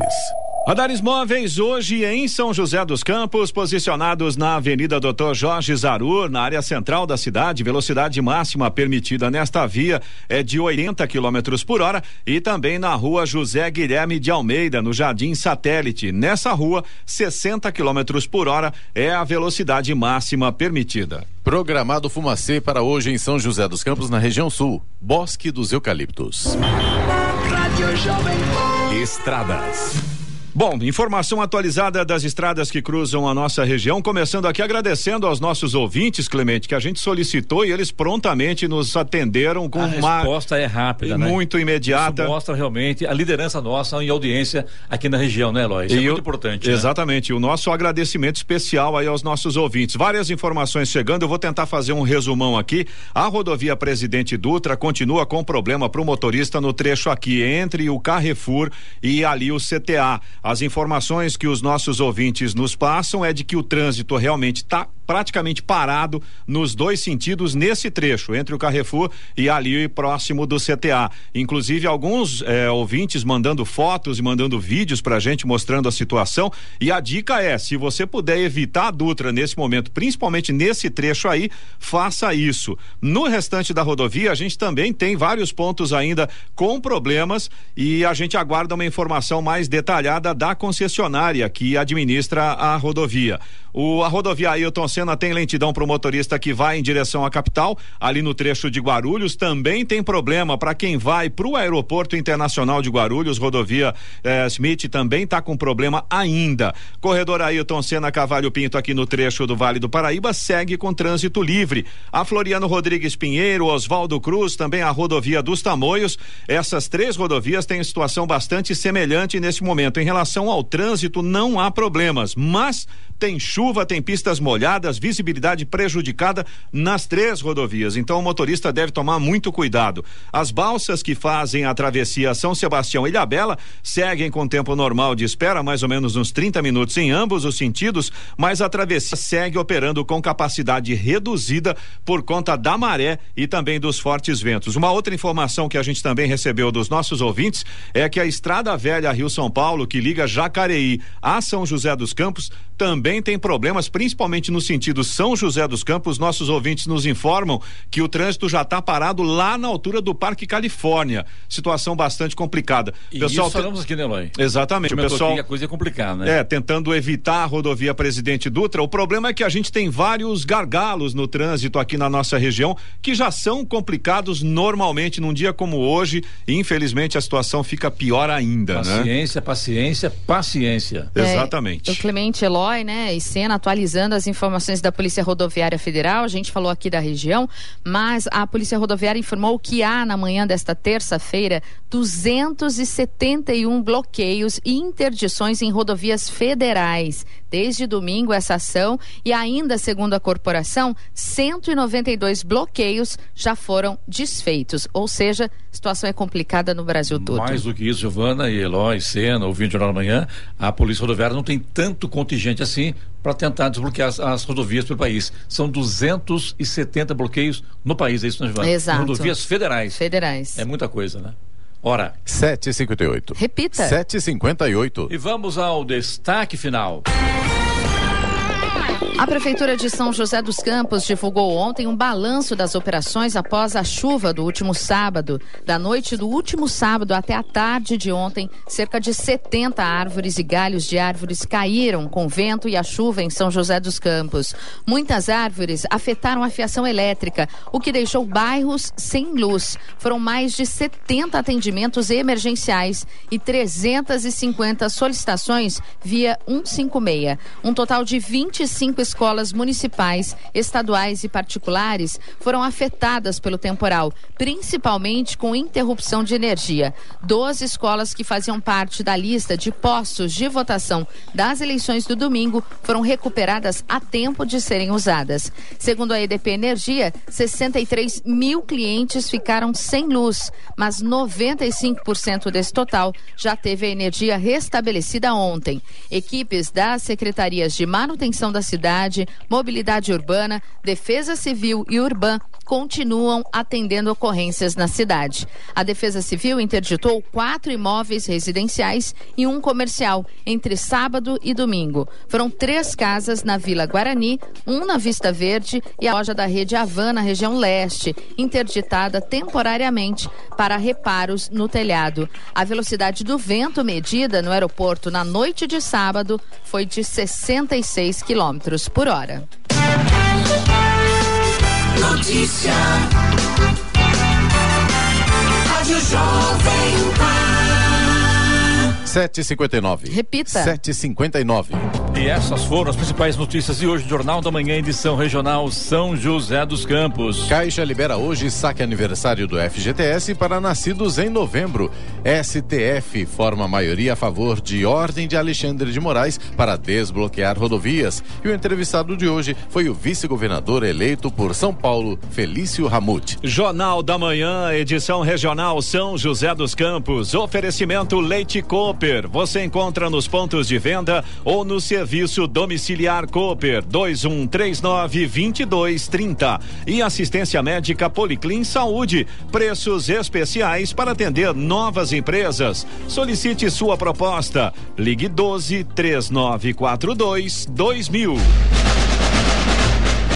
D: Radares móveis hoje em São José dos Campos, posicionados na Avenida Doutor Jorge Zarur, na área central da cidade. Velocidade máxima permitida nesta via é de 80 km por hora e também na rua José Guilherme de Almeida, no Jardim Satélite. Nessa rua, 60 km por hora é a velocidade máxima permitida.
A: Programado Fumacê para hoje em São José dos Campos, na região sul. Bosque dos Eucaliptos.
H: Rádio Jovem Pan.
D: Estradas. Bom, informação atualizada das estradas que cruzam a nossa região, começando aqui agradecendo aos nossos ouvintes, Clemente, que a gente solicitou e eles prontamente nos atenderam com
C: a
D: uma
C: resposta é rápida, né?
D: muito imediata.
C: Isso mostra realmente a liderança nossa em audiência aqui na região, né, Eloy? Isso é
D: E
C: muito
D: o-
C: importante. né?
D: Exatamente. O nosso agradecimento especial aí aos nossos ouvintes. Várias informações chegando. Eu vou tentar fazer um resumão aqui. A rodovia Presidente Dutra continua com problema para o motorista no trecho aqui entre o Carrefour e ali o CTA. As informações que os nossos ouvintes nos passam é de que o trânsito realmente está praticamente parado nos dois sentidos nesse trecho, entre o Carrefour e ali próximo do CTA. Inclusive, alguns eh, ouvintes mandando fotos e mandando vídeos pra gente mostrando a situação. E a dica é: se você puder evitar a Dutra nesse momento, principalmente nesse trecho aí, faça isso. No restante da rodovia, a gente também tem vários pontos ainda com problemas e a gente aguarda uma informação mais detalhada da concessionária que administra a rodovia. O, a rodovia Ailton Senna tem lentidão para o motorista que vai em direção à capital, ali no trecho de Guarulhos. Também tem problema para quem vai para o Aeroporto Internacional de Guarulhos, rodovia eh, Smith também está com problema ainda. Corredor Ailton Senna Cavalho Pinto, aqui no trecho do Vale do Paraíba, segue com trânsito livre. A Floriano Rodrigues Pinheiro, Oswaldo Cruz, também a rodovia dos Tamoios. Essas três rodovias têm situação bastante semelhante nesse momento. Em relação ao trânsito, não há problemas, mas tem chuva, tem pistas molhadas, visibilidade prejudicada nas três rodovias. Então o motorista deve tomar muito cuidado. As balsas que fazem a travessia São Sebastião e Ilhabela seguem com tempo normal de espera, mais ou menos uns 30 minutos em ambos os sentidos, mas a travessia segue operando com capacidade reduzida por conta da maré e também dos fortes ventos. Uma outra informação que a gente também recebeu dos nossos ouvintes é que a Estrada Velha Rio São Paulo, que liga Jacareí a São José dos Campos, também tem problemas, principalmente no sentido São José dos Campos. Nossos ouvintes nos informam que o trânsito já está parado lá na altura do Parque Califórnia. Situação bastante complicada.
C: E
D: Pessoal,
C: isso falamos aqui, né, Eloy?
D: Exatamente. O pessoal
C: aqui que a coisa é complicada, né?
D: é, tentando evitar a rodovia Presidente Dutra. O problema é que a gente tem vários gargalos no trânsito aqui na nossa região que já são complicados normalmente num dia como hoje. E infelizmente a situação fica pior ainda, né?
C: Paciência, paciência, paciência.
D: Exatamente.
B: É, o Clemente Eloy Eloy, né, e Sena atualizando as informações da Polícia Rodoviária Federal. A gente falou aqui da região, mas a Polícia Rodoviária informou que há na manhã desta terça-feira 271 bloqueios e interdições em rodovias federais. Desde domingo essa ação e ainda segundo a corporação, 192 bloqueios já foram desfeitos, ou seja, a situação é complicada no Brasil todo.
C: Mais do que isso, Giovana e Eloy, Sena, ouvindo o Jornal da Manhã, a Polícia Rodoviária não tem tanto contingente assim para tentar desbloquear as, as, rodovias pelo país. São 270 bloqueios no país, é isso, né, Giovana?
B: Exato.
C: Rodovias federais.
B: Federais.
C: É muita coisa, né? Hora.
A: 7h58.
B: Repita.
A: 7h58.
C: E vamos ao destaque final. Bye.
B: A Prefeitura de São José dos Campos divulgou ontem um balanço das operações após a chuva do último sábado. Da noite do último sábado até a tarde de ontem, cerca de 70 árvores e galhos de árvores caíram com vento e a chuva em São José dos Campos. Muitas árvores afetaram a fiação elétrica, o que deixou bairros sem luz. Foram mais de 70 atendimentos emergenciais e 350 solicitações via 156. Um total de 25 escolas municipais, estaduais e particulares foram afetadas pelo temporal, principalmente com interrupção de energia. Doze escolas que faziam parte da lista de postos de votação das eleições do domingo foram recuperadas a tempo de serem usadas. Segundo a EDP Energia, 63 mil clientes ficaram sem luz, mas 95% desse total já teve a energia restabelecida ontem. Equipes das secretarias de manutenção da cidade, mobilidade urbana, defesa civil e urbana continuam atendendo ocorrências na cidade. A Defesa Civil interditou quatro imóveis residenciais e um comercial entre sábado e domingo. Foram três casas na Vila Guarani, um na Vista Verde e a loja da rede Havan na região leste, interditada temporariamente para reparos no telhado. A velocidade do vento medida no aeroporto na noite de sábado foi de 66 quilômetros por hora.
H: Notícia. Rádio Jovem.
A: 7h59.
B: Repita.
A: 7h59.
C: E essas foram as principais notícias de hoje, Jornal da Manhã, edição regional São José dos Campos.
A: Caixa libera hoje saque aniversário do FGTS para nascidos em novembro. STF forma maioria a favor de ordem de Alexandre de Moraes para desbloquear rodovias. E o entrevistado de hoje foi o vice-governador eleito por São Paulo, Felício Ramute.
D: Jornal da Manhã, edição regional São José dos Campos. Oferecimento Leite Cooper. Você encontra nos pontos de venda ou no serviço Domiciliar Cooper 2139 2230 e assistência médica Policlin Saúde. Preços especiais para atender novas empresas. Solicite sua proposta. Ligue 12 3942 2000.